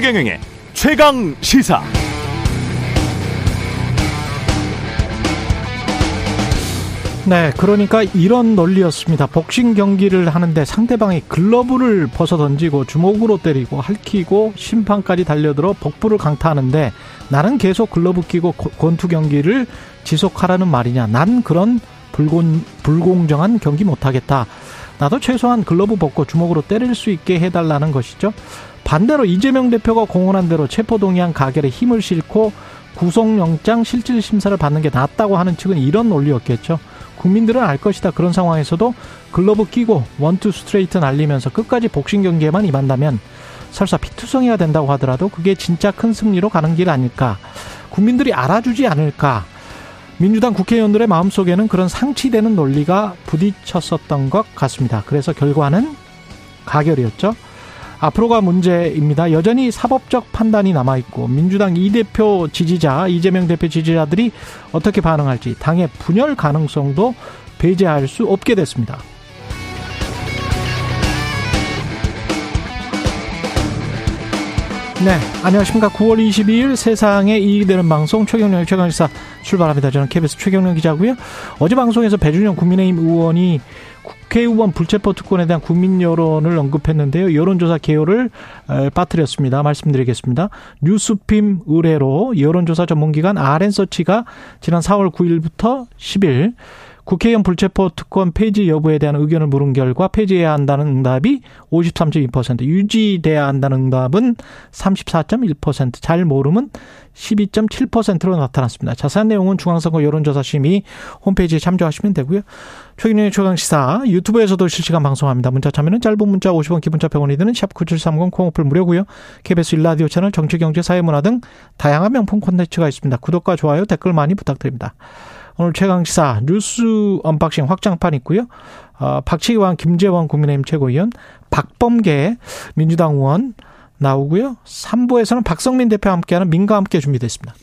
최경영의 최강 시사. 네, 그러니까 이런 논리였습니다. 복싱 경기를 하는데 상대방이 글러브를 벗어 던지고 주먹으로 때리고 할퀴고 심판까지 달려들어 복부를 강타하는데 나는 계속 글러브 끼고 권투 경기를 지속하라는 말이냐. 난 그런 불공, 불공정한 경기 못하겠다. 나도 최소한 글러브 벗고 주먹으로 때릴 수 있게 해달라는 것이죠. 반대로 이재명 대표가 공언한 대로 체포동의안 가결에 힘을 싣고 구속영장 실질 심사를 받는 게 낫다고 하는 측은 이런 논리였겠죠. 국민들은 알 것이다. 그런 상황에서도 글러브 끼고 원투 스트레이트 날리면서 끝까지 복싱 경기에만 임한다면 설사 피투성이가 된다고 하더라도 그게 진짜 큰 승리로 가는 길 아닐까. 국민들이 알아주지 않을까. 민주당 국회의원들의 마음속에는 그런 상치되는 논리가 부딪혔었던 것 같습니다. 그래서 결과는 가결이었죠. 앞으로가 문제입니다. 여전히 사법적 판단이 남아있고 민주당 이 대표 지지자 이재명 대표 지지자들이 어떻게 반응할지 당의 분열 가능성도 배제할 수 없게 됐습니다. 네, 안녕하십니까. 9월 22일 세상에 이익이 되는 방송 최경련의 최강시사 출발합니다. 저는 KBS 최경련 기자고요. 어제 방송에서 배준영 국민의힘 의원이 국회의원 불체포 특권에 대한 국민 여론을 언급했는데요. 여론조사 개요를 빠뜨렸습니다. 말씀드리겠습니다. 뉴스핌 의뢰로 여론조사 전문기관 RN서치가 지난 4월 9일부터 10일 국회의원 불체포 특권 폐지 여부에 대한 의견을 물은 결과 폐지해야 한다는 응답이 53.2%, 유지돼야 한다는 응답은 34.1%, 잘 모름은 12.7%로 나타났습니다. 자세한 내용은 중앙선거 여론조사심의 홈페이지에 참조하시면 되고요. 최경영의 최강시사 유튜브에서도 실시간 방송합니다. 문자 참여는 짧은 문자 50원, 긴 문자 100원이 드는 샵9730 콩 어플 무료고요. KBS 일라디오 채널 정치, 경제, 사회문화 등 다양한 명품 콘텐츠가 있습니다. 구독과 좋아요, 댓글 많이 부탁드립니다. 오늘 최강시사 뉴스 언박싱 확장판 있고요. 어, 박치기왕 김재원 국민의힘 최고위원 박범계 민주당 의원 나오고요. 3부에서는 박성민 대표와 함께하는 민과 함께 준비됐습니다.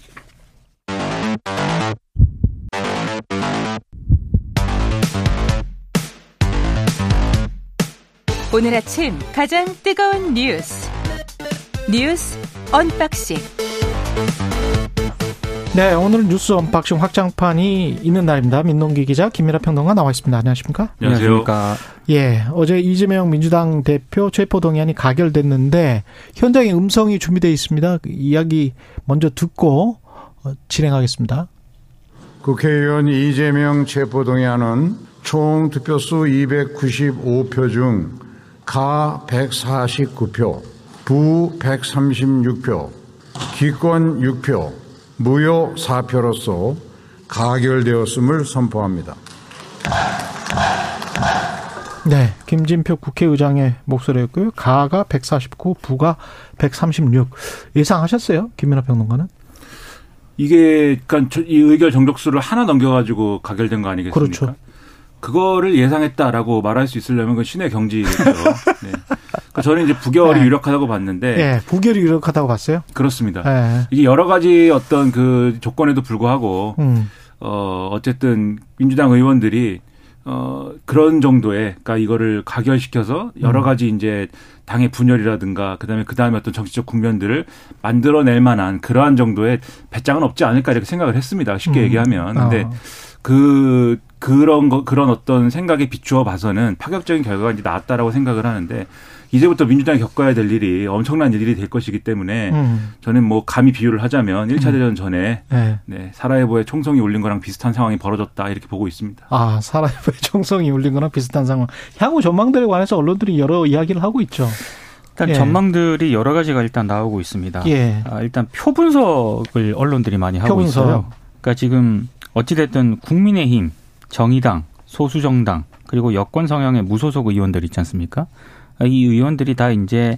오늘 아침 가장 뜨거운 뉴스 뉴스 언박싱 네, 오늘 뉴스 언박싱 확장판이 있는 날입니다. 민동기 기자, 김민하 평론가 나와 있습니다. 안녕하십니까? 안녕하세요. 예, 어제 이재명 민주당 대표 체포 동의안이 가결됐는데 현장에 음성이 준비되어 있습니다. 그 이야기 먼저 듣고 어, 진행하겠습니다. 국회의원 이재명 체포 동의안은 총 득표수 295표 중 가 149표, 부 136표, 기권 6표, 무효 사표로서 가결되었음을 선포합니다. 네, 김진표 국회의장의 목소리였고요. 가가 149, 부가 136. 예상하셨어요? 김민하 평론가는? 이게 그러니까 이 의결 정족수를 하나 넘겨가지고 가결된 거 아니겠습니까? 그렇죠. 그거를 예상했다라고 말할 수 있으려면 그건 신의 경지겠죠. 네. 그러니까 저는 이제 부결이 네. 유력하다고 봤는데. 네, 부결이 유력하다고 봤어요? 그렇습니다. 네. 이게 여러 가지 어떤 그 조건에도 불구하고, 음. 어, 어쨌든 민주당 의원들이 어, 그런 정도의, 그러니까 이거를 가결시켜서 여러 음. 가지 이제 당의 분열이라든가 그 다음에 그 다음에 어떤 정치적 국면들을 만들어낼 만한 그러한 정도의 배짱은 없지 않을까 이렇게 생각을 했습니다. 쉽게 음. 얘기하면. 근데 어. 그 그런 거 그런 어떤 생각에 비추어 봐서는 파격적인 결과가 이제 나왔다라고 생각을 하는데 이제부터 민주당이 겪어야 될 일이 엄청난 일이 될 것이기 때문에 음. 저는 뭐 감히 비유를 하자면 1차 대전 전에 네. 네, 사라예보에 총성이 울린 거랑 비슷한 상황이 벌어졌다 이렇게 보고 있습니다. 아, 사라이브의 총성이 울린 거랑 비슷한 상황. 향후 전망들에 관해서 언론들이 여러 이야기를 하고 있죠. 일단 예. 전망들이 여러 가지가 일단 나오고 있습니다. 예. 아, 일단 표 분석을 언론들이 많이 하고 표 분석. 있어요. 그러니까 지금 어찌됐든 국민의힘, 정의당, 소수정당 그리고 여권 성향의 무소속 의원들 있지 않습니까? 아, 이 의원들이 다 이제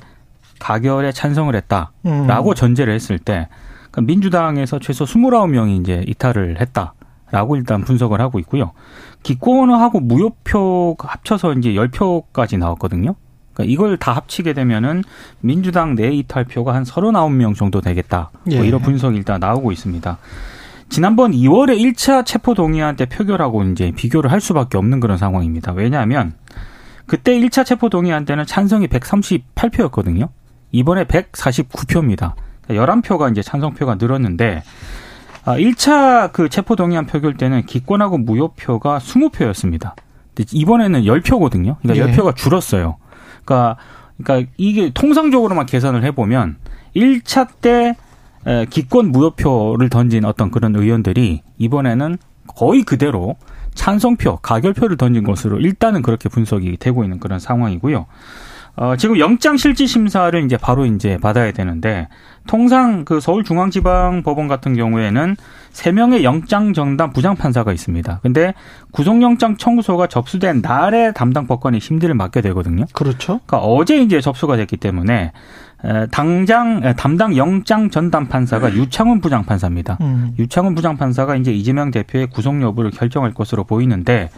가결에 찬성을 했다라고 음. 전제를 했을 때 그러니까 민주당에서 최소 29명이 이제 이탈을 했다라고 일단 분석을 하고 있고요. 기권하고 무효표 합쳐서 이제 10표까지 나왔거든요. 그러니까 이걸 다 합치게 되면은 민주당 내 이탈표가 한 39명 정도 되겠다. 뭐 예. 이런 분석이 일단 나오고 있습니다. 지난번 2월에 1차 체포 동의안 때 표결하고 이제 비교를 할 수밖에 없는 그런 상황입니다. 왜냐하면 그때 1차 체포 동의안 때는 찬성이 138표였거든요. 이번에 149표입니다. 11표가 이제 찬성표가 늘었는데 아, 1차 그 체포 동의안 표결 때는 기권하고 무효표가 20표였습니다. 이번에는 10표거든요. 그러니까 예. 10표가 줄었어요. 그러니까 그러니까 이게 통상적으로만 계산을 해 보면 1차 때 기권 무효표를 던진 어떤 그런 의원들이 이번에는 거의 그대로 찬성표, 가결표를 던진 것으로 일단은 그렇게 분석이 되고 있는 그런 상황이고요. 어, 지금 영장 실질 심사를 이제 바로 이제 받아야 되는데 통상 그 서울중앙지방법원 같은 경우에는 세 명의 영장 정당 부장 판사가 있습니다. 근데 구속영장 청구서가 접수된 날에 담당 법관이 심리를 맡게 되거든요. 그렇죠. 그러니까 어제 이제 접수가 됐기 때문에 당장 담당 영장 전담 판사가 네. 유창훈 부장 판사입니다. 음. 유창훈 부장 판사가 이제 이재명 대표의 구속 여부를 결정할 것으로 보이는데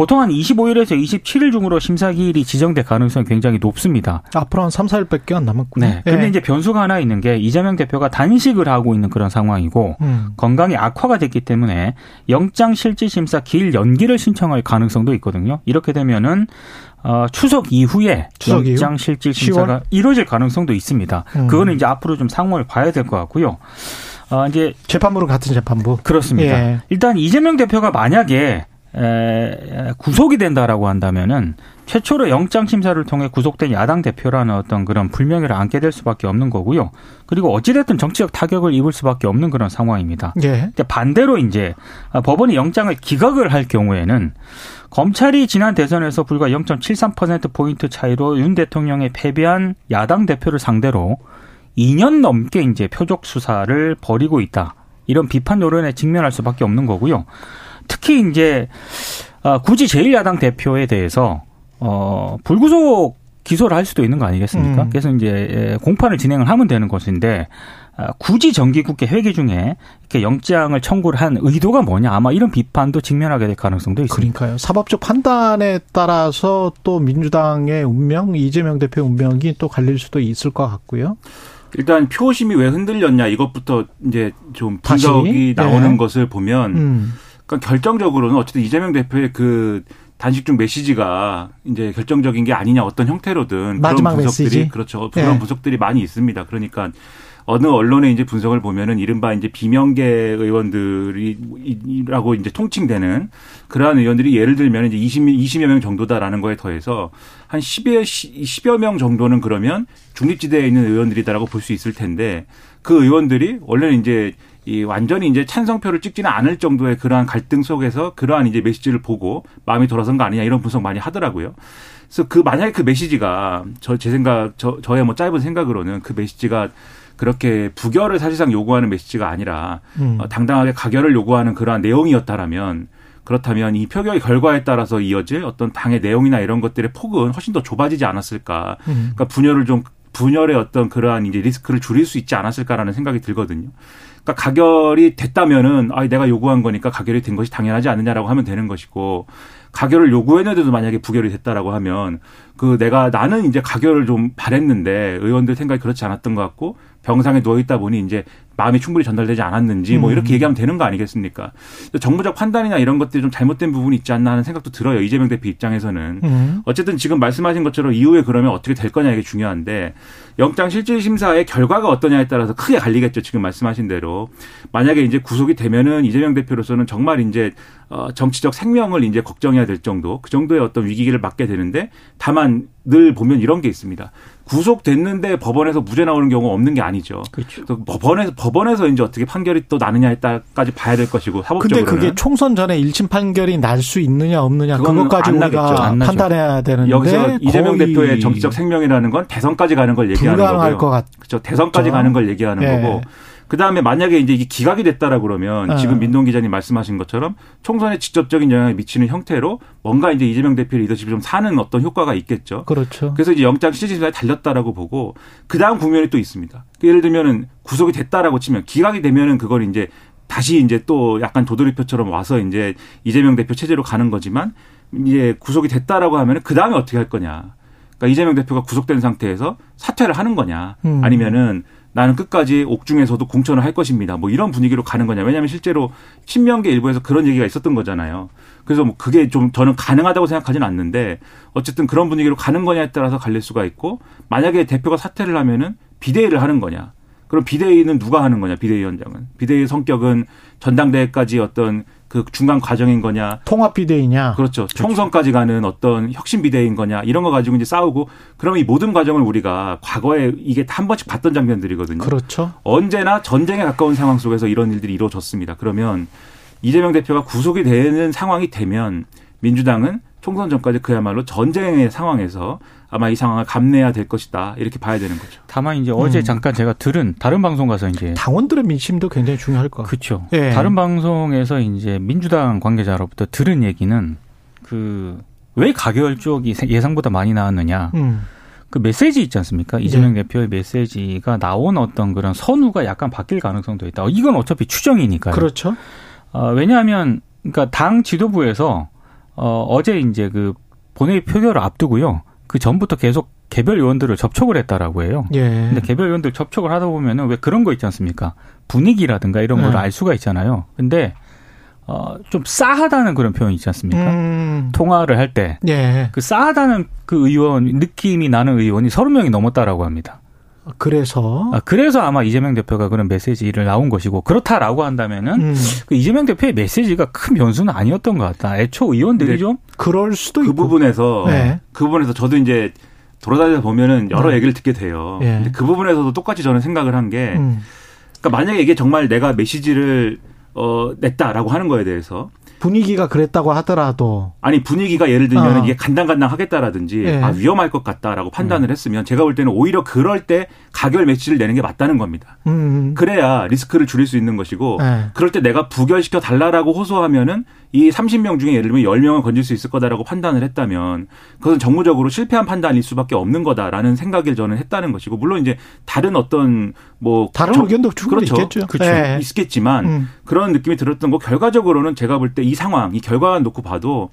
보통 한 25일에서 27일 중으로 심사 기일이 지정될 가능성이 굉장히 높습니다. 앞으로 한 3, 4일밖에 안 남았군요. 네. 근데 예. 이제 변수가 하나 있는 게 이재명 대표가 단식을 하고 있는 그런 상황이고 음. 건강이 악화가 됐기 때문에 영장 실질 심사 기일 연기를 신청할 가능성도 있거든요. 이렇게 되면은 어, 추석 이후에 추석 영장 실질 심사가 10월? 이루어질 가능성도 있습니다. 음. 그거는 이제 앞으로 좀 상황을 봐야 될 것 같고요. 어, 이제 재판부는 같은 재판부. 그렇습니다. 예. 일단 이재명 대표가 만약에 에, 구속이 된다라고 한다면은 최초로 영장 심사를 통해 구속된 야당 대표라는 어떤 그런 불명예를 안게 될 수밖에 없는 거고요. 그리고 어찌됐든 정치적 타격을 입을 수밖에 없는 그런 상황입니다. 예. 반대로 이제 법원이 영장을 기각을 할 경우에는 검찰이 지난 대선에서 불과 0.73% 포인트 차이로 윤 대통령의 패배한 야당 대표를 상대로 2년 넘게 이제 표적 수사를 벌이고 있다. 이런 비판 여론에 직면할 수밖에 없는 거고요. 특히 이제 아, 굳이 제1야당 대표에 대해서 어 불구속 기소를 할 수도 있는 거 아니겠습니까? 음. 그래서 이제 공판을 진행을 하면 되는 것인데 아, 굳이 정기국회 회기 중에 이렇게 영장을 청구를 한 의도가 뭐냐 아마 이런 비판도 직면하게 될 가능성도 있습니다. 그러니까요. 사법적 판단에 따라서 또 민주당의 운명, 이재명 대표 운명이 또 갈릴 수도 있을 것 같고요. 일단 표심이 왜 흔들렸냐 이것부터 이제 좀 분석이 다시? 나오는 네. 것을 보면 음. 그러니까 결정적으로는 어쨌든 이재명 대표의 그 단식 중 메시지가 이제 결정적인 게 아니냐 어떤 형태로든 그런 분석들이 메시지? 그렇죠 그런 네. 분석들이 많이 있습니다. 그러니까 어느 언론에 이제 분석을 보면은 이른바 이제 비명계 의원들이라고 이제 통칭되는 그러한 의원들이 예를 들면 이제 20, 20여 명 정도다라는 거에 더해서 한 10여, 10여 명 정도는 그러면 중립지대에 있는 의원들이다라고 볼 수 있을 텐데 그 의원들이 원래는 이제 이 완전히 이제 찬성표를 찍지는 않을 정도의 그러한 갈등 속에서 그러한 이제 메시지를 보고 마음이 돌아선 거 아니냐 이런 분석 많이 하더라고요. 그래서 그 만약에 그 메시지가 저 제 생각 저 저의 뭐 짧은 생각으로는 그 메시지가 그렇게 부결을 사실상 요구하는 메시지가 아니라 음. 어, 당당하게 가결을 요구하는 그러한 내용이었다라면 그렇다면 이 표결의 결과에 따라서 이어질 어떤 당의 내용이나 이런 것들의 폭은 훨씬 더 좁아지지 않았을까. 음. 그러니까 분열을 좀 분열의 어떤 그러한 이제 리스크를 줄일 수 있지 않았을까라는 생각이 들거든요. 그러니까 가결이 됐다면은 아 내가 요구한 거니까 가결이 된 것이 당연하지 않느냐라고 하면 되는 것이고 가결을 요구했는데도 만약에 부결이 됐다라고 하면 그 내가 나는 이제 가결을 좀 바랬는데 의원들 생각이 그렇지 않았던 것 같고 병상에 누워 있다 보니 이제 마음이 충분히 전달되지 않았는지 뭐 이렇게 음. 얘기하면 되는 거 아니겠습니까? 정부적 판단이나 이런 것들이 좀 잘못된 부분이 있지 않나 하는 생각도 들어요. 이재명 대표 입장에서는. 음. 어쨌든 지금 말씀하신 것처럼 이후에 그러면 어떻게 될 거냐 이게 중요한데 영장 실질 심사의 결과가 어떠냐에 따라서 크게 갈리겠죠. 지금 말씀하신 대로. 만약에 이제 구속이 되면은 이재명 대표로서는 정말 이제 어 정치적 생명을 이제 걱정해야 될 정도 그 정도의 어떤 위기를 맞게 되는데 다만 늘 보면 이런 게 있습니다. 구속됐는데 법원에서 무죄 나오는 경우가 없는 게 아니죠. 그렇죠. 법원에서 법원에서 이제 어떻게 판결이 또 나느냐에 따라까지 봐야 될 것이고 사법적으로. 근데 그게 총선 전에 1심 판결이 날 수 있느냐 없느냐 그것까지 우리가 판단해야 되는데 여기서 이재명 대표의 정치적 생명이라는 건 대선까지 가는 걸 얘기하는 거고요. 것 같. 그렇죠. 대선까지 그렇죠. 가는 걸 얘기하는 네. 거고 그 다음에 만약에 이제 이게 기각이 됐다라 그러면 어. 지금 민동 기자님 말씀하신 것처럼 총선에 직접적인 영향을 미치는 형태로 뭔가 이제 이재명 대표 리더십이 좀 사는 어떤 효과가 있겠죠. 그렇죠. 그래서 이제 영장 실질심사에 달렸다라고 보고 그 다음 국면이 또 있습니다. 예를 들면은 구속이 됐다라고 치면 기각이 되면은 그걸 이제 다시 이제 또 약간 도돌이표처럼 와서 이제 이재명 대표 체제로 가는 거지만 이제 구속이 됐다라고 하면은 그 다음에 어떻게 할 거냐. 그러니까 이재명 대표가 구속된 상태에서 사퇴를 하는 거냐, 음. 아니면은 나는 끝까지 옥중에서도 공천을 할 것입니다. 뭐 이런 분위기로 가는 거냐. 왜냐하면 실제로 친명계 일부에서 그런 얘기가 있었던 거잖아요. 그래서 뭐 그게 좀 저는 가능하다고 생각하지는 않는데 어쨌든 그런 분위기로 가는 거냐에 따라서 갈릴 수가 있고 만약에 대표가 사퇴를 하면은 비대위를 하는 거냐. 그럼 비대위는 누가 하는 거냐, 비대위원장은. 비대위의 성격은 전당대회까지 어떤 그 중간 과정인 거냐. 통합 비대위냐. 그렇죠. 총선까지 가는 어떤 혁신 비대위인 거냐. 이런 거 가지고 이제 싸우고 그러면 이 모든 과정을 우리가 과거에 이게 한 번씩 봤던 장면들이거든요. 그렇죠. 언제나 전쟁에 가까운 상황 속에서 이런 일들이 이루어졌습니다. 그러면 이재명 대표가 구속이 되는 상황이 되면 민주당은 총선 전까지 그야말로 전쟁의 상황에서 아마 이 상황을 감내해야 될 것이다 이렇게 봐야 되는 거죠. 다만 이제 어제 음. 잠깐 제가 들은 다른 방송 가서 이제 당원들의 민심도 굉장히 중요할 것 같아요. 그렇죠. 예. 다른 방송에서 이제 민주당 관계자로부터 들은 얘기는 그 왜 가결 쪽이 예상보다 많이 나왔느냐. 음. 그 메시지 있지 않습니까? 이재명 대표의 메시지가 나온 어떤 그런 선우가 약간 바뀔 가능성도 있다. 이건 어차피 추정이니까요. 그렇죠. 어, 왜냐하면 그러니까 당 지도부에서 어, 어제 이제 그 본회의 표결을 앞두고요. 그 전부터 계속 개별 의원들을 접촉을 했다라고 해요. 예. 근데 개별 의원들 접촉을 하다 보면은 왜 그런 거 있지 않습니까? 분위기라든가 이런 걸 네. 알 수가 있잖아요. 근데 어, 좀 싸하다는 그런 표현 있지 않습니까? 음. 통화를 할때그 예. 싸하다는 그 의원 느낌이 나는 의원이 30명이 넘었다라고 합니다. 그래서 아, 그래서 아마 이재명 대표가 그런 메시지를 나온 것이고 그렇다라고 한다면은 음. 그 이재명 대표의 메시지가 큰 변수는 아니었던 것 같다. 애초 의원들이 네. 좀 그럴 수도 그 있고. 부분에서 네. 그 부분에서 저도 이제 돌아다니다 보면은 여러 네. 얘기를 듣게 돼요. 예. 근데 그 부분에서도 똑같이 저는 생각을 한게 음. 그러니까 만약에 이게 정말 내가 메시지를 어 냈다라고 하는 거에 대해서 분위기가 그랬다고 하더라도 아니 분위기가 예를 들면 어. 이게 간당간당 하겠다라든지 예. 아 위험할 것 같다라고 판단을 했으면 제가 볼 때는 오히려 그럴 때 가결 메시지를 내는 게 맞다는 겁니다. 음. 그래야 리스크를 줄일 수 있는 것이고 예. 그럴 때 내가 부결시켜 달라라고 호소하면은 이 30명 중에 예를 들면 10명을 건질 수 있을 거다라고 판단을 했다면 그것은 정무적으로 실패한 판단일 수밖에 없는 거다라는 생각을 저는 했다는 것이고 물론 이제 다른 어떤 뭐 다른 정- 의견도 충분히 그렇죠. 있겠죠. 그렇죠. 예. 있겠지만 음. 그런 느낌이 들었던 거 결과적으로는 제가 볼 때 이 상황, 이 결과만 놓고 봐도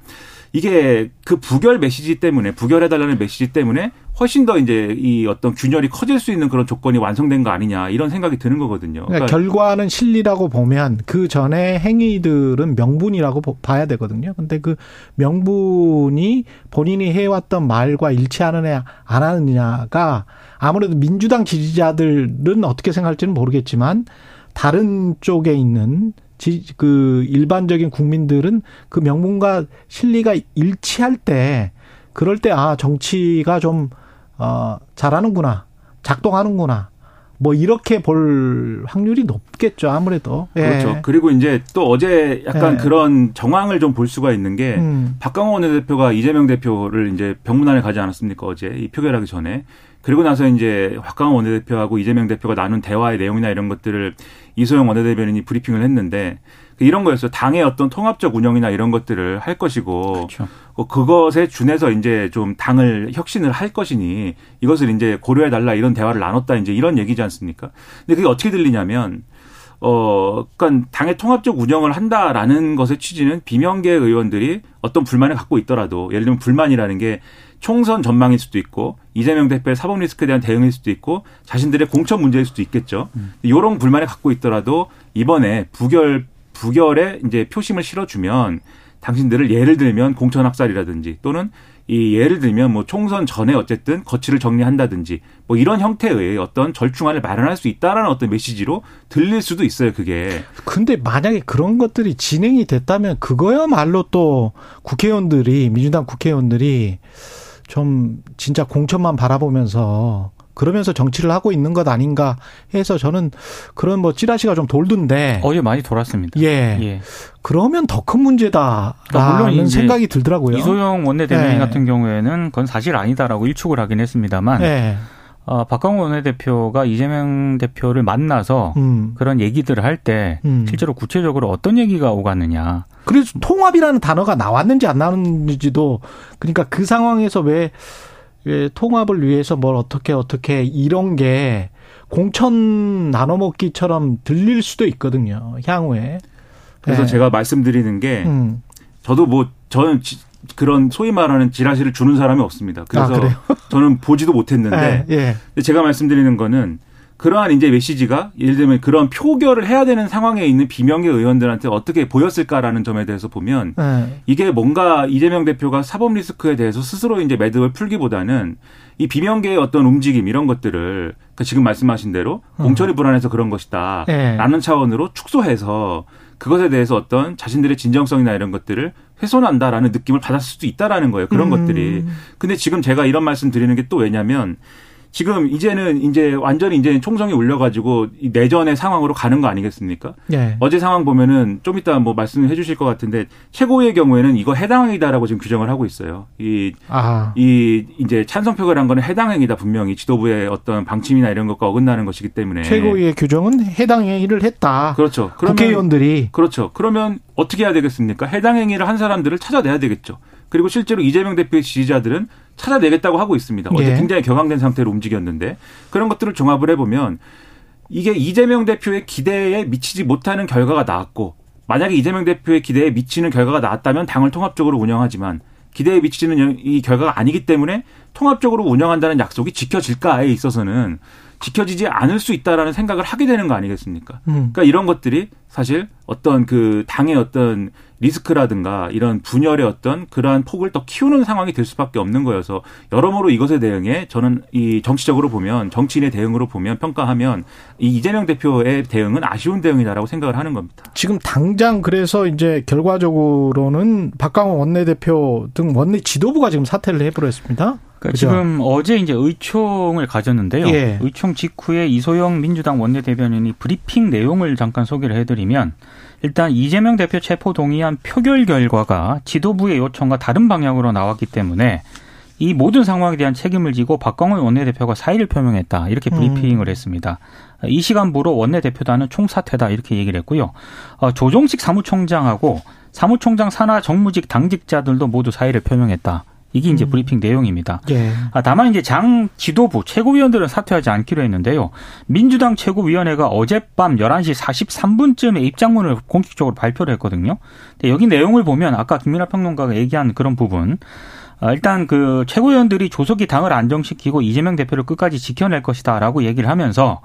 이게 그 부결 메시지 때문에 부결해달라는 메시지 때문에 훨씬 더 이제 이 어떤 균열이 커질 수 있는 그런 조건이 완성된 거 아니냐 이런 생각이 드는 거거든요. 그러니까 결과는 실리라고 보면 그 전에 행위들은 명분이라고 보- 봐야 되거든요. 근데 그 명분이 본인이 해왔던 말과 일치하느냐 안 하느냐가 아무래도 민주당 지지자들은 어떻게 생각할지는 모르겠지만 다른 쪽에 있는 지, 그 일반적인 국민들은 그 명분과 실리가 일치할 때 그럴 때 아 정치가 좀 어, 잘하는구나 작동하는구나 뭐 이렇게 볼 확률이 높겠죠 아무래도 예. 그렇죠. 그리고 이제 또 어제 약간 예. 그런 정황을 좀 볼 수가 있는 게 음. 박강원 원내대표가 이재명 대표를 이제 병문안에 가지 않았습니까 어제 이 표결하기 전에 그리고 나서 이제 박강원 원내대표하고 이재명 대표가 나눈 대화의 내용이나 이런 것들을 이소영 원내대변인이 브리핑을 했는데 이런 거였어요. 당의 어떤 통합적 운영이나 이런 것들을 할 것이고 그렇죠. 어, 그것에 준해서 이제 좀 당을 혁신을 할 것이니 이것을 이제 고려해 달라 이런 대화를 나눴다 이제 이런 얘기지 않습니까? 근데 그게 어떻게 들리냐면 어, 그러니까 당의 통합적 운영을 한다라는 것의 취지는 비명계 의원들이 어떤 불만을 갖고 있더라도 예를 들면 불만이라는 게 총선 전망일 수도 있고 이재명 대표의 사법 리스크에 대한 대응일 수도 있고 자신들의 공천 문제일 수도 있겠죠. 이런 불만을 갖고 있더라도 이번에 부결 부결에 이제 표심을 실어주면 당신들을 예를 들면 공천 학살이라든지 또는 이 예를 들면 뭐 총선 전에 어쨌든 거취를 정리한다든지 뭐 이런 형태의 어떤 절충안을 마련할 수 있다라는 어떤 메시지로 들릴 수도 있어요 그게 근데 만약에 그런 것들이 진행이 됐다면 그거야말로 또 국회의원들이 민주당 국회의원들이 좀 진짜 공천만 바라보면서 그러면서 정치를 하고 있는 것 아닌가 해서 저는 그런 뭐 찌라시가 좀 돌던데 어제 많이 돌았습니다. 예. 예. 그러면 더 큰 문제다라는 그러니까 물론 생각이 들더라고요. 이소영 원내대변인 예. 같은 경우에는 그건 사실 아니다라고 일축을 하긴 했습니다만 예. 어, 박광원 원내대표가 이재명 대표를 만나서 음. 그런 얘기들을 할때 음. 실제로 구체적으로 어떤 얘기가 오갔느냐. 그래서 통합이라는 단어가 나왔는지 안 나왔는지도 그러니까 그 상황에서 왜, 왜 통합을 위해서 뭘 어떻게 어떻게 이런 게 공천 나눠 먹기처럼 들릴 수도 있거든요. 향후에. 그래서 예. 제가 말씀드리는 게 음. 저도 뭐 저는 지- 그런 소위 말하는 지라시를 주는 사람이 없습니다. 그래서 아? 저는 보지도 못했는데 예, 예. 근데 제가 말씀드리는 거는 그러한 이제 메시지가 예를 들면 그런 표결을 해야 되는 상황에 있는 비명계 의원들한테 어떻게 보였을까라는 점에 대해서 보면 네. 이게 뭔가 이재명 대표가 사법 리스크에 대해서 스스로 이제 매듭을 풀기보다는 이 비명계의 어떤 움직임 이런 것들을 그 지금 말씀하신 대로 음. 공천이 불안해서 그런 것이다. 네. 라는 차원으로 축소해서 그것에 대해서 어떤 자신들의 진정성이나 이런 것들을 훼손한다라는 느낌을 받았을 수도 있다라는 거예요. 그런 음. 것들이. 근데 지금 제가 이런 말씀 드리는 게 또 왜냐면 지금 이제는 이제 완전히 이제 총성이 울려가지고 내전의 상황으로 가는 거 아니겠습니까? 네. 어제 상황 보면은 좀 이따 뭐 말씀해 주실 것 같은데 최고의 경우에는 이거 해당행위다라고 지금 규정을 하고 있어요. 이, 아하. 이 이제 찬성표결한 거는 해당행위다 분명히 지도부의 어떤 방침이나 이런 것과 어긋나는 것이기 때문에 최고의 규정은 해당행위를 했다. 그렇죠. 그러면, 국회의원들이 그렇죠. 그러면 어떻게 해야 되겠습니까? 해당행위를 한 사람들을 찾아내야 되겠죠. 그리고 실제로 이재명 대표의 지지자들은 찾아내겠다고 하고 있습니다. 어제 예. 굉장히 격앙된 상태로 움직였는데 그런 것들을 종합을 해보면 이게 이재명 대표의 기대에 미치지 못하는 결과가 나왔고 만약에 이재명 대표의 기대에 미치는 결과가 나왔다면 당을 통합적으로 운영하지만 기대에 미치는 이 결과가 아니기 때문에 통합적으로 운영한다는 약속이 지켜질까에 있어서는 지켜지지 않을 수 있다라는 생각을 하게 되는 거 아니겠습니까? 음. 그러니까 이런 것들이 사실 어떤 그 당의 어떤 리스크라든가 이런 분열의 어떤 그러한 폭을 더 키우는 상황이 될 수밖에 없는 거여서 여러모로 이것에 대응해 저는 이 정치적으로 보면 정치인의 대응으로 보면 평가하면 이 이재명 대표의 대응은 아쉬운 대응이다라고 생각을 하는 겁니다. 지금 당장 그래서 이제 결과적으로는 박강원 원내대표 등 원내 지도부가 지금 사퇴를 해버렸습니다. 그러니까 지금 어제 이제 의총을 가졌는데요. 예. 의총 직후에 이소영 민주당 원내대변인이 브리핑 내용을 잠깐 소개를 해드리면 일단 이재명 대표 체포 동의안 표결 결과가 지도부의 요청과 다른 방향으로 나왔기 때문에 이 모든 상황에 대한 책임을 지고 박광원 원내대표가 사의를 표명했다. 이렇게 음. 브리핑을 음. 했습니다. 이 시간부로 원내대표단은 총사퇴다. 이렇게 얘기를 했고요. 어, 조종식 사무총장하고 사무총장 산하 정무직 당직자들도 모두 사의를 표명했다. 이게 이제 음. 브리핑 내용입니다. 예. 아, 다만 이제 장 지도부 최고위원들은 사퇴하지 않기로 했는데요. 민주당 최고위원회가 어젯밤 11시 43분쯤에 입장문을 공식적으로 발표를 했거든요. 근데 여기 내용을 보면 아까 김민하 평론가가 얘기한 그런 부분 아, 일단 그 최고위원들이 조속히 당을 안정시키고 이재명 대표를 끝까지 지켜낼 것이다라고 얘기를 하면서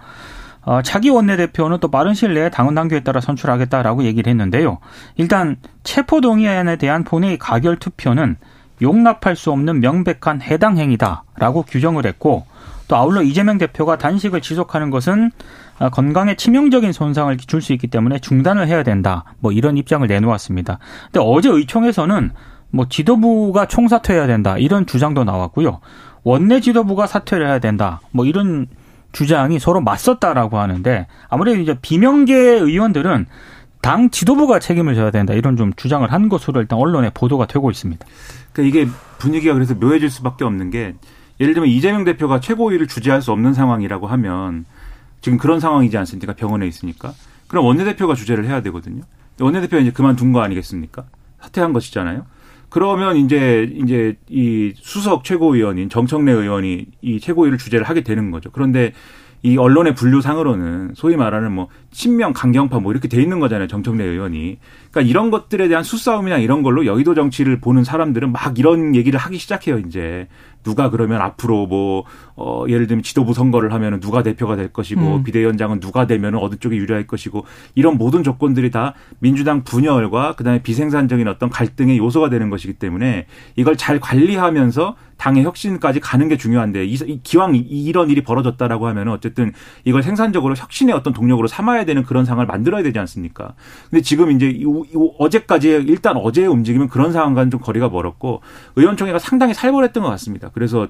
어, 차기 원내대표는 또 빠른 시일 내에 당원 당규에 따라 선출하겠다라고 얘기를 했는데요. 일단 체포동의안에 대한 본회의 가결 투표는 용납할 수 없는 명백한 해당 행위다라고 규정을 했고 또 아울러 이재명 대표가 단식을 지속하는 것은 아, 건강에 치명적인 손상을 줄 수 있기 때문에 중단을 해야 된다. 뭐 이런 입장을 내놓았습니다. 근데 어제 의총에서는 뭐 지도부가 총사퇴해야 된다. 이런 주장도 나왔고요. 원내 지도부가 사퇴를 해야 된다. 뭐 이런 주장이 서로 맞섰다라고 하는데 아무래도 이제 비명계 의원들은 당 지도부가 책임을 져야 된다. 이런 좀 주장을 한 것으로 일단 언론에 보도가 되고 있습니다. 그러니까 이게 분위기가 그래서 묘해질 수밖에 없는 게 예를 들면 이재명 대표가 최고위를 주재할 수 없는 상황이라고 하면 지금 그런 상황이지 않습니까? 병원에 있으니까. 그럼 원내대표가 주재를 해야 되거든요. 원내대표가 이제 그만둔 거 아니겠습니까? 사퇴한 것이잖아요. 그러면 이제 이제 이 수석 최고위원인 정청래 의원이 이 최고위를 주재를 하게 되는 거죠. 그런데 이 언론의 분류상으로는 소위 말하는 뭐 친명 강경파 뭐 이렇게 돼 있는 거잖아요 정청래 의원이 그러니까 이런 것들에 대한 수싸움이나 이런 걸로 여의도 정치를 보는 사람들은 막 이런 얘기를 하기 시작해요 이제 누가 그러면 앞으로 뭐, 어, 예를 들면 지도부 선거를 하면은 누가 대표가 될 것이고 음. 비대위원장은 누가 되면은 어느 쪽에 유리할 것이고 이런 모든 조건들이 다 민주당 분열과 그다음에 비생산적인 어떤 갈등의 요소가 되는 것이기 때문에 이걸 잘 관리하면서 당의 혁신까지 가는 게 중요한데 이, 기왕 이런 일이 벌어졌다라고 하면 어쨌든 이걸 생산적으로 혁신의 어떤 동력으로 삼아야 되는 그런 상황을 만들어야 되지 않습니까? 근데 지금 이제 어제까지 일단 어제의 움직임은 그런 상황과는 좀 거리가 멀었고 의원총회가 상당히 살벌했던 것 같습니다. 그래서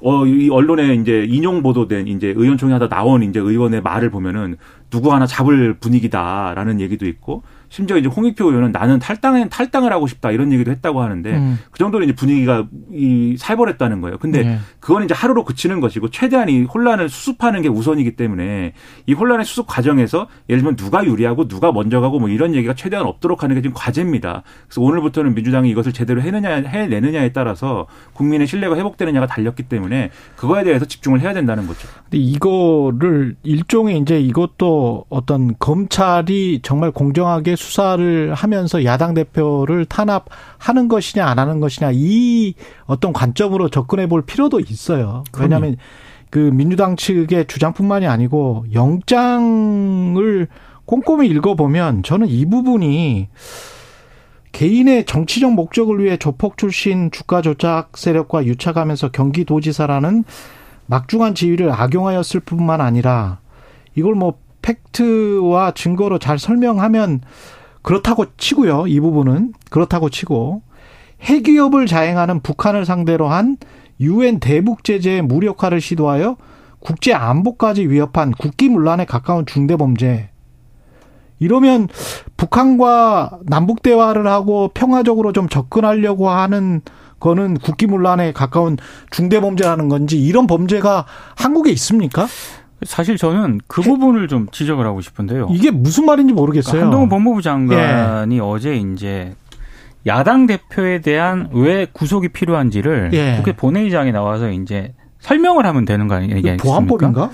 어, 이 언론에 이제 인용 보도된 이제 의원총회 하다 나온 이제 의원의 말을 보면은 누구 하나 잡을 분위기다라는 얘기도 있고 심지어 이제 홍익표 의원은 나는 탈당은 탈당을 하고 싶다 이런 얘기도 했다고 하는데 음. 그 정도로 이제 분위기가 이 살벌했다는 거예요. 근데 네. 그건 이제 하루로 그치는 것이고 최대한 이 혼란을 수습하는 게 우선이기 때문에 이 혼란의 수습 과정에서 예를 들면 누가 유리하고 누가 먼저 가고 뭐 이런 얘기가 최대한 없도록 하는 게 지금 과제입니다. 그래서 오늘부터는 민주당이 이것을 제대로 해내냐 해내느냐에 따라서 국민의 신뢰가 회복되느냐가 달렸기 때문에 그거에 대해서 집중을 해야 된다는 거죠. 근데 이거를 일종의 이제 이것도 어떤 검찰이 정말 공정하게 수사를 하면서 야당 대표를 탄압하는 것이냐 안 하는 것이냐 이 어떤 관점으로 접근해 볼 필요도 있어요. 왜냐하면 그 민주당 측의 주장뿐만이 아니고 영장을 꼼꼼히 읽어보면 저는 이 부분이 개인의 정치적 목적을 위해 조폭 출신 주가 조작 세력과 유착하면서 경기도지사라는 막중한 지위를 악용하였을 뿐만 아니라 이걸 뭐 팩트와 증거로 잘 설명하면 그렇다고 치고요. 이 부분은 그렇다고 치고 핵위협을 자행하는 북한을 상대로 한 유엔 대북 제재의 무력화를 시도하여 국제 안보까지 위협한 국기문란에 가까운 중대 범죄. 이러면 북한과 남북 대화를 하고 평화적으로 좀 접근하려고 하는 거는 국기문란에 가까운 중대 범죄라는 건지 이런 범죄가 한국에 있습니까? 사실 저는 그 부분을 좀 지적을 하고 싶은데요. 이게 무슨 말인지 모르겠어요. 그러니까 한동훈 법무부 장관이 예. 어제 이제 야당 대표에 대한 왜 구속이 필요한지를 예. 국회 본회의장에 나와서 이제 설명을 하면 되는 거 아니겠습니까? 보안법인가?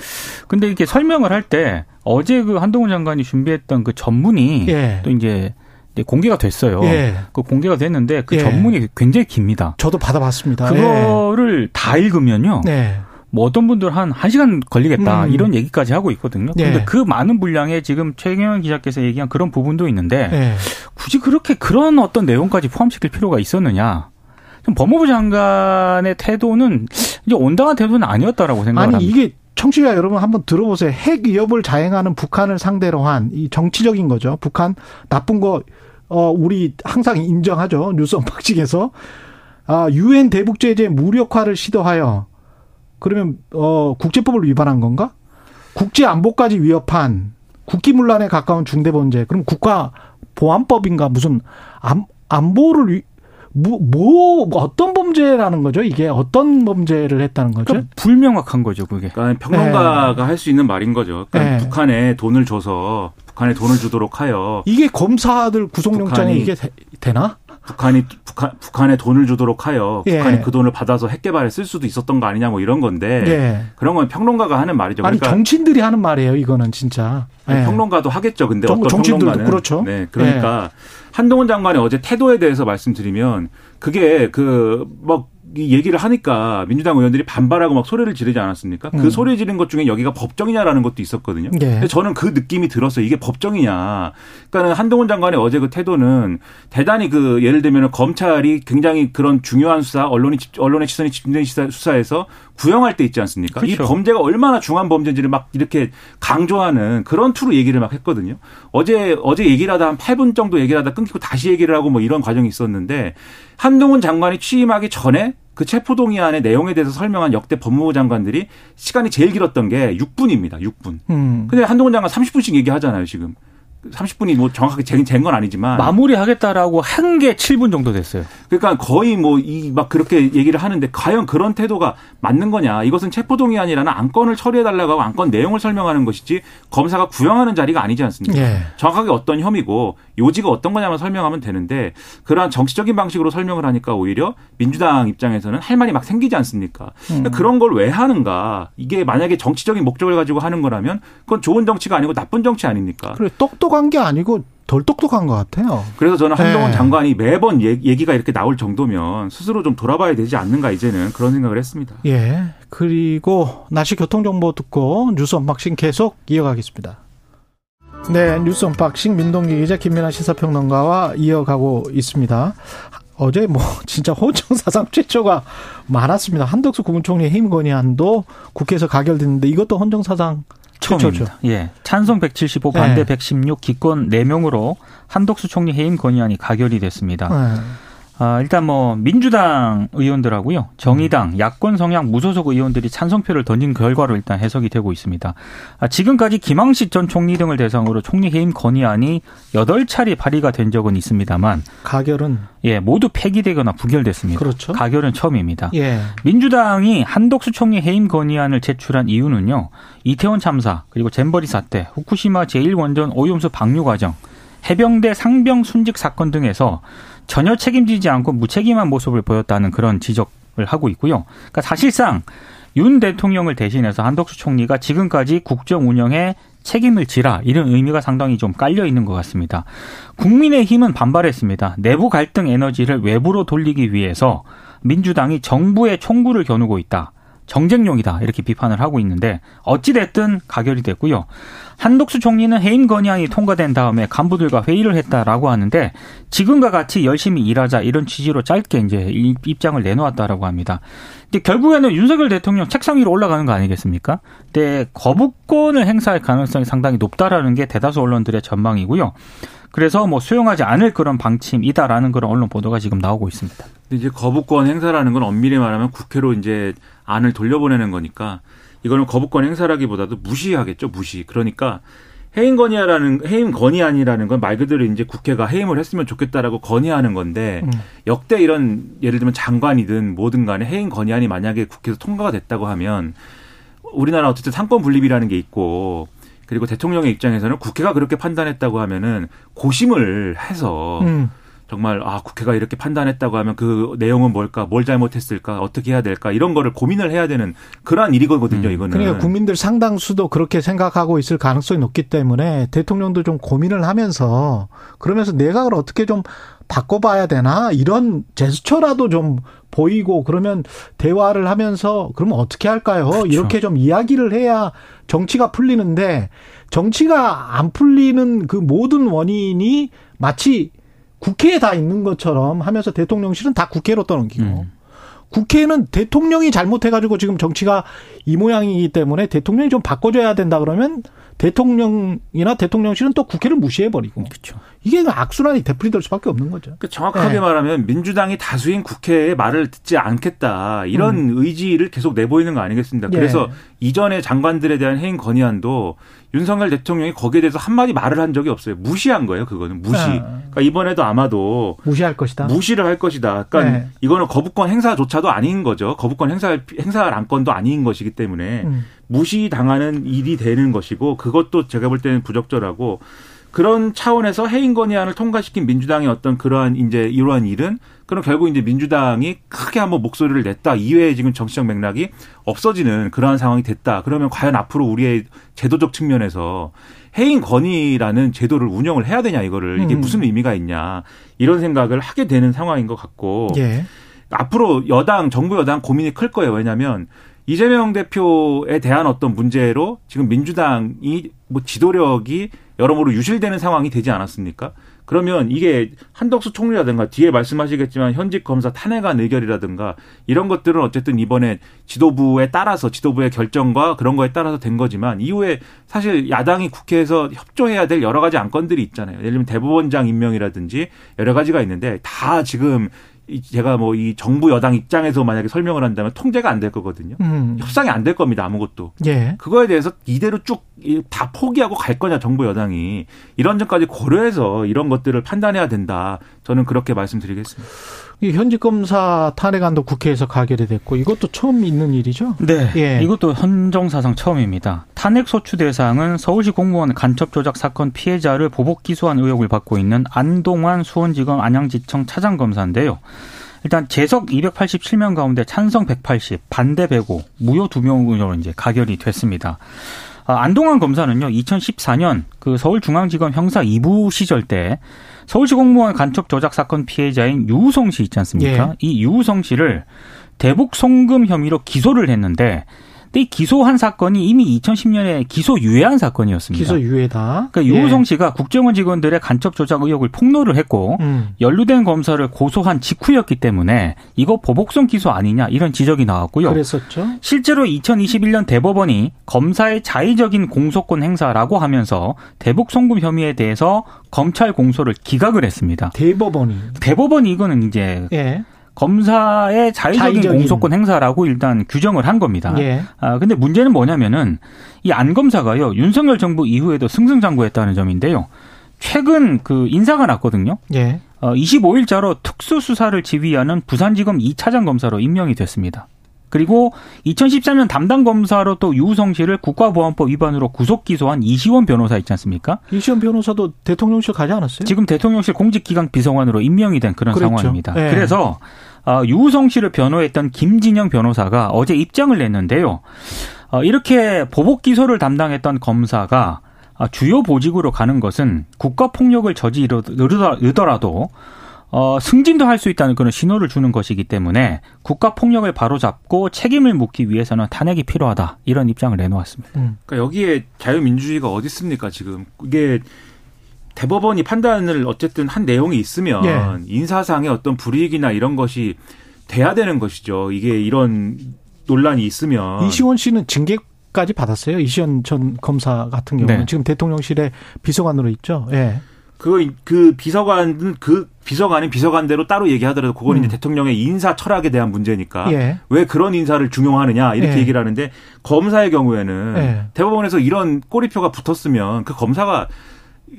근데 이렇게 설명을 할 때 어제 그 한동훈 장관이 준비했던 그 전문이 예. 또 이제 공개가 됐어요. 예. 그 공개가 됐는데 그 예. 전문이 굉장히 깁니다. 저도 받아봤습니다. 그거를 다 읽으면요. 네. 뭐 어떤 분들 한 1시간 걸리겠다 음. 이런 얘기까지 하고 있거든요. 그런데 네. 그 많은 분량에 지금 최경영 기자께서 얘기한 그런 부분도 있는데 네. 굳이 그렇게 그런 어떤 내용까지 포함시킬 필요가 있었느냐. 좀 법무부 장관의 태도는 이제 온당한 태도는 아니었다라고 생각합니다. 아니 이게 청취자 여러분 한번 들어보세요. 핵 위협을 자행하는 북한을 상대로 한 이 정치적인 거죠. 북한 나쁜 거 어, 우리 항상 인정하죠. 뉴스 언박싱에서. 아, 유엔 대북 제재 무력화를 시도하여 그러면 어 국제법을 위반한 건가? 국제 안보까지 위협한 국기문란에 가까운 중대범죄. 그럼 국가 보안법인가 무슨 안, 안보를 위, 뭐, 뭐, 어떤 범죄라는 거죠? 이게 어떤 범죄를 했다는 거죠? 그러니까 불명확한 거죠, 그게. 그러니까 평론가가 네. 할수 있는 말인 거죠. 그러니까 네. 북한에 돈을 줘서 북한에 돈을 주도록 하여 이게 검사들 구속영장에 이게 되, 나 북한이 북한 북한에 돈을 주도록 하여 예. 북한이 그 돈을 받아서 핵 개발에 쓸 수도 있었던 거 아니냐 뭐 이런 건데 예. 그런 건 평론가가 하는 말이죠. 그러니까 아니 정치인들이 하는 말이에요. 이거는 진짜 예. 평론가도 하겠죠. 근데 정, 어떤 평론가는 그렇죠. 네, 그러니까 예. 한동훈 장관의 어제 태도에 대해서 말씀드리면 그게 그뭐 이 얘기를 하니까 민주당 의원들이 반발하고 막 소리를 지르지 않았습니까? 그 음. 소리 지른 것 중에 여기가 법정이냐라는 것도 있었거든요. 네. 근데 저는 그 느낌이 들었어요. 이게 법정이냐. 그러니까는 한동훈 장관의 어제 그 태도는 대단히 그 예를 들면 검찰이 굉장히 그런 중요한 수사, 언론이 언론의 시선이 집중된 수사에서 구형할 때 있지 않습니까? 그렇죠. 이 범죄가 얼마나 중한 범죄인지를 막 이렇게 강조하는 그런 투로 얘기를 막 했거든요. 어제 어제 얘기를 하다 한 8분 정도 얘기를 하다 끊기고 다시 얘기를 하고 뭐 이런 과정이 있었는데 한동훈 장관이 취임하기 전에 그 체포동의안의 내용에 대해서 설명한 역대 법무부 장관들이 시간이 제일 길었던 게 6분입니다. 6분. 음. 근데 한동훈 장관 30분씩 얘기하잖아요, 지금. 30분이 뭐 정확하게 잰 건 아니지만 마무리하겠다라고 한 게 7분 정도 됐어요. 그러니까 거의 뭐 이 막 그렇게 얘기를 하는데 과연 그런 태도가 맞는 거냐? 이것은 체포동의안이라는 안건을 처리해 달라고 하고 안건 내용을 설명하는 것이지 검사가 구형하는 자리가 아니지 않습니까? 예. 정확하게 어떤 혐의고 요지가 어떤 거냐만 설명하면 되는데 그러한 정치적인 방식으로 설명을 하니까 오히려 민주당 입장에서는 할 말이 막 생기지 않습니까? 음. 그런 걸 왜 하는가? 이게 만약에 정치적인 목적을 가지고 하는 거라면 그건 좋은 정치가 아니고 나쁜 정치 아닙니까? 그래 똑똑 한 게 아니고 덜 똑똑한 것 같아요. 그래서 저는 한동훈 네. 장관이 매번 얘기가 이렇게 나올 정도면 스스로 좀 돌아봐야 되지 않는가 이제는 그런 생각을 했습니다. 예. 그리고 날씨 교통 정보 듣고 뉴스 언박싱 계속 이어가겠습니다. 네, 뉴스 언박싱 민동기 기자 김민하 시사평론가와 이어가고 있습니다. 어제 뭐 진짜 헌정 사상 최초가 많았습니다. 한덕수 국무총리 해임 건의안도 국회에서 가결됐는데 이것도 헌정 사상 처음입니다. 예. 찬성 175, 반대 네. 116, 기권 4명으로 한덕수 총리 해임 건의안이 가결이 됐습니다. 네. 아, 일단 뭐 민주당 의원들하고요. 정의당, 음. 야권 성향 무소속 의원들이 찬성표를 던진 결과로 일단 해석이 되고 있습니다. 아, 지금까지 김항식 전 총리 등을 대상으로 총리 해임 건의안이 8차례 발의가 된 적은 있습니다만 가결은 예, 모두 폐기되거나 부결됐습니다. 그렇죠. 가결은 처음입니다. 예. 민주당이 한덕수 총리 해임 건의안을 제출한 이유는요. 이태원 참사, 그리고 잼버리 사태, 후쿠시마 제1원전 오염수 방류 과정, 해병대 상병 순직 사건 등에서 전혀 책임지지 않고 무책임한 모습을 보였다는 그런 지적을 하고 있고요. 그러니까 사실상 윤 대통령을 대신해서 한덕수 총리가 지금까지 국정 운영에 책임을 지라 이런 의미가 상당히 좀 깔려 있는 것 같습니다. 국민의힘은 반발했습니다. 내부 갈등 에너지를 외부로 돌리기 위해서 민주당이 정부의 총구를 겨누고 있다. 정쟁용이다 이렇게 비판을 하고 있는데 어찌 됐든 가결이 됐고요. 한독수 총리는 해임 건의안이 통과된 다음에 간부들과 회의를 했다라고 하는데 지금과 같이 열심히 일하자 이런 취지로 짧게 이제 입장을 내놓았다라고 합니다. 근데 결국에는 윤석열 대통령 책상 위로 올라가는 거 아니겠습니까? 근데 거부권을 행사할 가능성이 상당히 높다라는 게 대다수 언론들의 전망이고요. 그래서 뭐 수용하지 않을 그런 방침이다라는 그런 언론 보도가 지금 나오고 있습니다. 이제 거부권 행사라는 건 엄밀히 말하면 국회로 이제 안을 돌려보내는 거니까 이거는 거부권 행사라기보다도 무시하겠죠, 무시. 그러니까 해임 건의라는 해임 건의안이라는 건 말 그대로 이제 국회가 해임을 했으면 좋겠다라고 건의하는 건데 음. 역대 이런 예를 들면 장관이든 뭐든 간에 해임 건의안이 만약에 국회에서 통과가 됐다고 하면 우리나라 어쨌든 상권 분립이라는 게 있고 그리고 대통령의 입장에서는 국회가 그렇게 판단했다고 하면은 고심을 해서 음. 정말 아 국회가 이렇게 판단했다고 하면 그 내용은 뭘까 뭘 잘못했을까 어떻게 해야 될까 이런 거를 고민을 해야 되는 그러한 일이거든요 음. 이거는 그러니까 국민들 상당수도 그렇게 생각하고 있을 가능성이 높기 때문에 대통령도 좀 고민을 하면서 그러면서 내각을 어떻게 좀 바꿔봐야 되나 이런 제스처라도 좀 보이고 그러면 대화를 하면서 그러면 어떻게 할까요? 그렇죠. 이렇게 좀 이야기를 해야 정치가 풀리는데 정치가 안 풀리는 그 모든 원인이 마치 국회에 다 있는 것처럼 하면서 대통령실은 다 국회로 떠넘기고 음. 국회는 대통령이 잘못해가지고 지금 정치가 이 모양이기 때문에 대통령이 좀 바꿔줘야 된다 그러면 대통령이나 대통령실은 또 국회를 무시해버리고. 그렇죠. 이게 악순환이 되풀이될 수밖에 없는 거죠. 그러니까 정확하게 네. 말하면 민주당이 다수인 국회의 말을 듣지 않겠다 이런 음. 의지를 계속 내보이는 거 아니겠습니까? 예. 그래서 이전에 장관들에 대한 해임 건의안도 윤석열 대통령이 거기에 대해서 한마디 말을 한 적이 없어요. 무시한 거예요, 그거는. 무시. 네. 그러니까 이번에도 아마도 무시할 것이다. 무시를 할 것이다. 그러니까 네. 이거는 거부권 행사조차도 아닌 거죠. 거부권 행사 행사할 안건도 아닌 것이기 때문에 음. 무시당하는 일이 되는 것이고 그것도 제가 볼 때는 부적절하고 그런 차원에서 해임 건의안을 통과시킨 민주당의 어떤 그러한 이제 이러한 일은 그럼 결국 이제 민주당이 크게 한번 목소리를 냈다 이외에 지금 정치적 맥락이 없어지는 그러한 상황이 됐다. 그러면 과연 앞으로 우리의 제도적 측면에서 해임 건의라는 제도를 운영을 해야 되냐 이거를 이게 음. 무슨 의미가 있냐 이런 생각을 하게 되는 상황인 것 같고 예. 앞으로 여당 정부 여당 고민이 클 거예요. 왜냐하면 이재명 대표에 대한 어떤 문제로 지금 민주당이 뭐 지도력이 여러모로 유실되는 상황이 되지 않았습니까? 그러면 이게 한덕수 총리라든가 뒤에 말씀하시겠지만 현직 검사 탄핵안 의결이라든가 이런 것들은 어쨌든 이번에 지도부에 따라서 지도부의 결정과 그런 거에 따라서 된 거지만 이후에 사실 야당이 국회에서 협조해야 될 여러 가지 안건들이 있잖아요. 예를 들면 대법원장 임명이라든지 여러 가지가 있는데 다 지금 제가 뭐 이 정부 여당 입장에서 만약에 설명을 한다면 통제가 안 될 거거든요. 음. 협상이 안 될 겁니다. 아무것도. 예. 그거에 대해서 이대로 쭉 다 포기하고 갈 거냐 정부 여당이 이런 점까지 고려해서 이런 것들을 판단해야 된다. 저는 그렇게 말씀드리겠습니다. 현직 검사 탄핵안도 국회에서 가결이 됐고 이것도 처음 있는 일이죠? 네. 예. 이것도 헌정사상 처음입니다. 탄핵 소추 대상은 서울시 공무원 간첩 조작 사건 피해자를 보복 기소한 의혹을 받고 있는 안동환 수원지검 안양지청 차장 검사인데요. 일단 재석 287명 가운데 찬성 180, 반대 105, 무효 2명으로 이제 가결이 됐습니다. 아, 안동환 검사는요, 2014년 그 서울중앙지검 형사 2부 시절 때 서울시 공무원 간첩 조작 사건 피해자인 유우성 씨 있지 않습니까? 예. 이 유우성 씨를 대북 송금 혐의로 기소를 했는데 근데 이 기소한 사건이 이미 2010년에 기소 유예한 사건이었습니다. 기소 유예다. 그러니까 유호성 예. 씨가 국정원 직원들의 간첩 조작 의혹을 폭로를 했고 음. 연루된 검사를 고소한 직후였기 때문에 이거 보복성 기소 아니냐 이런 지적이 나왔고요. 그랬었죠. 실제로 2021년 대법원이 검사의 자의적인 공소권 행사라고 하면서 대북 송금 혐의에 대해서 검찰 공소를 기각을 했습니다. 대법원이 대법원이 이거는 이제 예. 검사의 자의적인, 자의적인, 공소권 행사라고 일단 규정을 한 겁니다. 예. 아 근데 문제는 뭐냐면은 이 안 검사가요 윤석열 정부 이후에도 승승장구했다는 점인데요. 최근 그 인사가 났거든요. 예. 어 25일자로 특수 수사를 지휘하는 부산지검 2차장 검사로 임명이 됐습니다. 그리고 2013년 담당 검사로 또 유우성 씨를 국가보안법 위반으로 구속 기소한 이시원 변호사 있지 않습니까? 이시원 변호사도 대통령실 가지 않았어요? 지금 대통령실 공직기강 비서관으로 임명이 된 그런 그랬죠. 상황입니다. 네. 그래서 어, 유우성 씨를 변호했던 김진영 변호사가 어제 입장을 냈는데요. 어, 이렇게 보복 기소를 담당했던 검사가 어, 주요 보직으로 가는 것은 국가 폭력을 저지르더라도 어, 승진도 할 수 있다는 그런 신호를 주는 것이기 때문에 국가 폭력을 바로잡고 책임을 묻기 위해서는 탄핵이 필요하다 이런 입장을 내놓았습니다. 음. 그러니까 여기에 자유민주주의가 어디 있습니까 지금 이게 대법원이 판단을 어쨌든 한 내용이 있으면 예. 인사상의 어떤 불이익이나 이런 것이 돼야 되는 것이죠. 이게 이런 논란이 있으면 이시원 씨는 징계 까지 받았어요. 이시원 전 검사 같은 경우는 네. 지금 대통령실에 비서관으로 있죠. 예. 그, 그 비서관은 그 비서관인 비서관대로 따로 얘기하더라도 그건 음. 이제 대통령의 인사 철학에 대한 문제니까 예. 왜 그런 인사를 중용하느냐 이렇게 예. 얘기를 하는데 검사의 경우에는 예. 대법원에서 이런 꼬리표가 붙었으면 그 검사가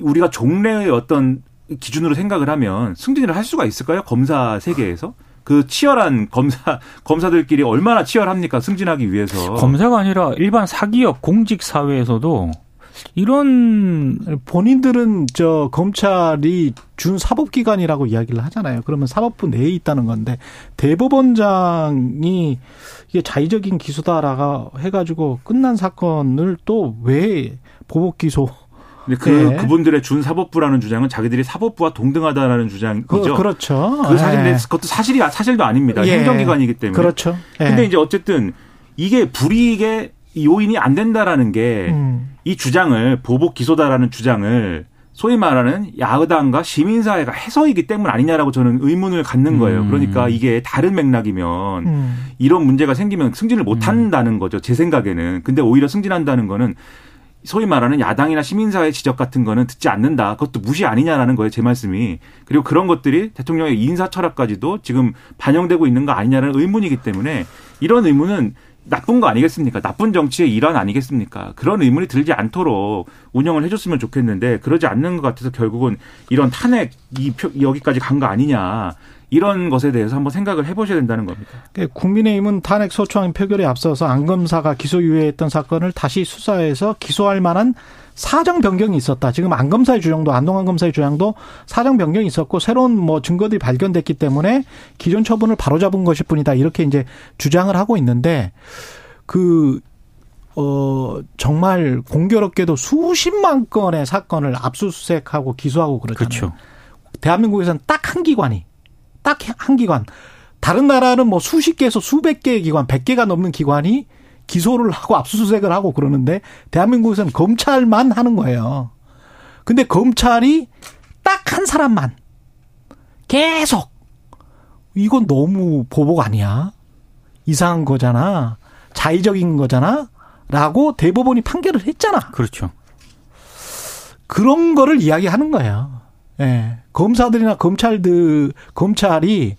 우리가 종래의 어떤 기준으로 생각을 하면 승진을 할 수가 있을까요? 검사 세계에서? 그 치열한 검사 검사들끼리 얼마나 치열합니까 승진하기 위해서 검사가 아니라 일반 사기업 공직 사회에서도 이런 본인들은 저 검찰이 준 사법기관이라고 이야기를 하잖아요. 그러면 사법부 내에 있다는 건데 대법원장이 이게 자의적인 기소다라가 해가지고 끝난 사건을 또 왜 보복 기소 근데 그 네. 그분들의 준 사법부라는 주장은 자기들이 사법부와 동등하다라는 주장이죠. 그, 그렇죠. 그 사실 네. 그것도 사실이 사실도 아닙니다. 예. 행정기관이기 때문에. 그렇죠. 예. 근데 이제 어쨌든 이게 불이익의 요인이 안 된다라는 게이 음. 주장을 보복 기소다라는 주장을 소위 말하는 야당과 시민사회가 해서이기 때문 아니냐라고 저는 의문을 갖는 거예요. 음. 그러니까 이게 다른 맥락이면 음. 이런 문제가 생기면 승진을 못 한다는 거죠. 제 생각에는. 근데 오히려 승진한다는 거는 소위 말하는 야당이나 시민사회 지적 같은 거는 듣지 않는다. 그것도 무시 아니냐라는 거예요. 제 말씀이. 그리고 그런 것들이 대통령의 인사 철학까지도 지금 반영되고 있는 거 아니냐는 의문이기 때문에 이런 의문은 나쁜 거 아니겠습니까? 나쁜 정치의 일환 아니겠습니까? 그런 의문이 들지 않도록 운영을 해줬으면 좋겠는데 그러지 않는 것 같아서 결국은 이런 탄핵 이 표, 여기까지 간 거 아니냐. 이런 것에 대해서 한번 생각을 해보셔야 된다는 겁니다. 그 국민의힘은 탄핵 소추안 표결에 앞서서 안 검사가 기소유예했던 사건을 다시 수사해서 기소할 만한 사정 변경이 있었다. 지금 안 검사의 주장도 안동안 검사의 주장도 사정 변경이 있었고 새로운 뭐 증거들이 발견됐기 때문에 기존 처분을 바로잡은 것일 뿐이다. 이렇게 이제 주장을 하고 있는데 그 어, 정말 공교롭게도 수십만 건의 사건을 압수수색하고 기소하고 그러잖아요. 그렇죠. 대한민국에서는 딱 한 기관이 딱 한 기관. 다른 나라는 뭐 수십 개에서 수백 개의 기관, 백 개가 넘는 기관이 기소를 하고 압수수색을 하고 그러는데 대한민국에서는 검찰만 하는 거예요. 근데 검찰이 딱 한 사람만 계속 이건 너무 보복 아니야? 이상한 거잖아. 자의적인 거잖아. 라고 대법원이 판결을 했잖아. 그렇죠. 그런 거를 이야기하는 거예요. 예. 검사들이나 검찰들 검찰이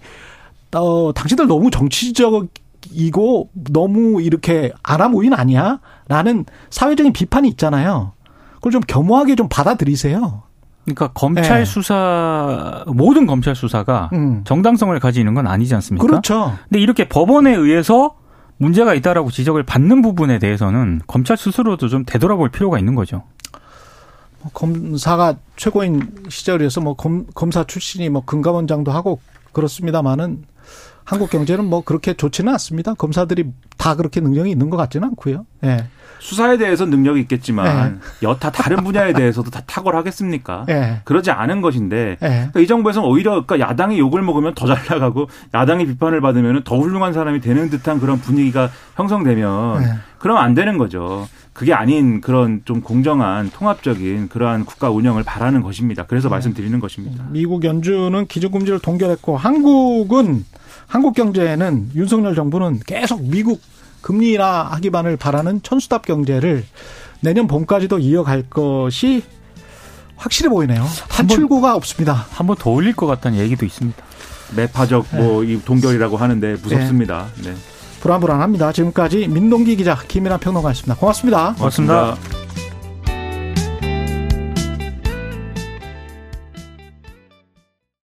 어 당신들 너무 정치적 이고 너무 이렇게 아나무인 아니야? 라는 사회적인 비판이 있잖아요. 그걸 좀 겸허하게 좀 받아들이세요. 그러니까 검찰 네. 수사 모든 검찰 수사가 음. 정당성을 가지는 건 아니지 않습니까? 그렇죠. 근데 이렇게 법원에 의해서 문제가 있다라고 지적을 받는 부분에 대해서는 검찰 스스로도 좀 되돌아볼 필요가 있는 거죠. 뭐 검사가 최고인 시절이어서 뭐 검, 검사 출신이 뭐 금감원장도 하고 그렇습니다만은 한국 경제는 뭐 그렇게 좋지는 않습니다. 검사들이 다 그렇게 능력이 있는 것 같지는 않고요. 예. 수사에 대해서 능력이 있겠지만 예. 여타 다른 분야에 대해서도 다 탁월하겠습니까? 예. 그러지 않은 것인데 예. 그러니까 이 정부에서는 오히려 그러니까 야당이 욕을 먹으면 더 잘 나가고 야당이 비판을 받으면 더 훌륭한 사람이 되는 듯한 그런 분위기가 형성되면 예. 그러면 안 되는 거죠. 그게 아닌 그런 좀 공정한 통합적인 그러한 국가 운영을 바라는 것입니다. 그래서 네. 말씀드리는 것입니다. 미국 연준은 기준금지를 동결했고 한국은 한국 경제는 윤석열 정부는 계속 미국 금리 인하 하기만을 바라는 천수답 경제를 내년 봄까지도 이어갈 것이 확실해 보이네요. 한출구가 없습니다. 한 번 더 올릴 것 같다는 얘기도 있습니다. 매파적 뭐이 네. 동결이라고 하는데 무섭습니다. 네. 네. 불안불안합니다. 지금까지 민동기 기자, 김이나 평론가였습니다. 고맙습니다. 고맙습니다. 고맙습니다.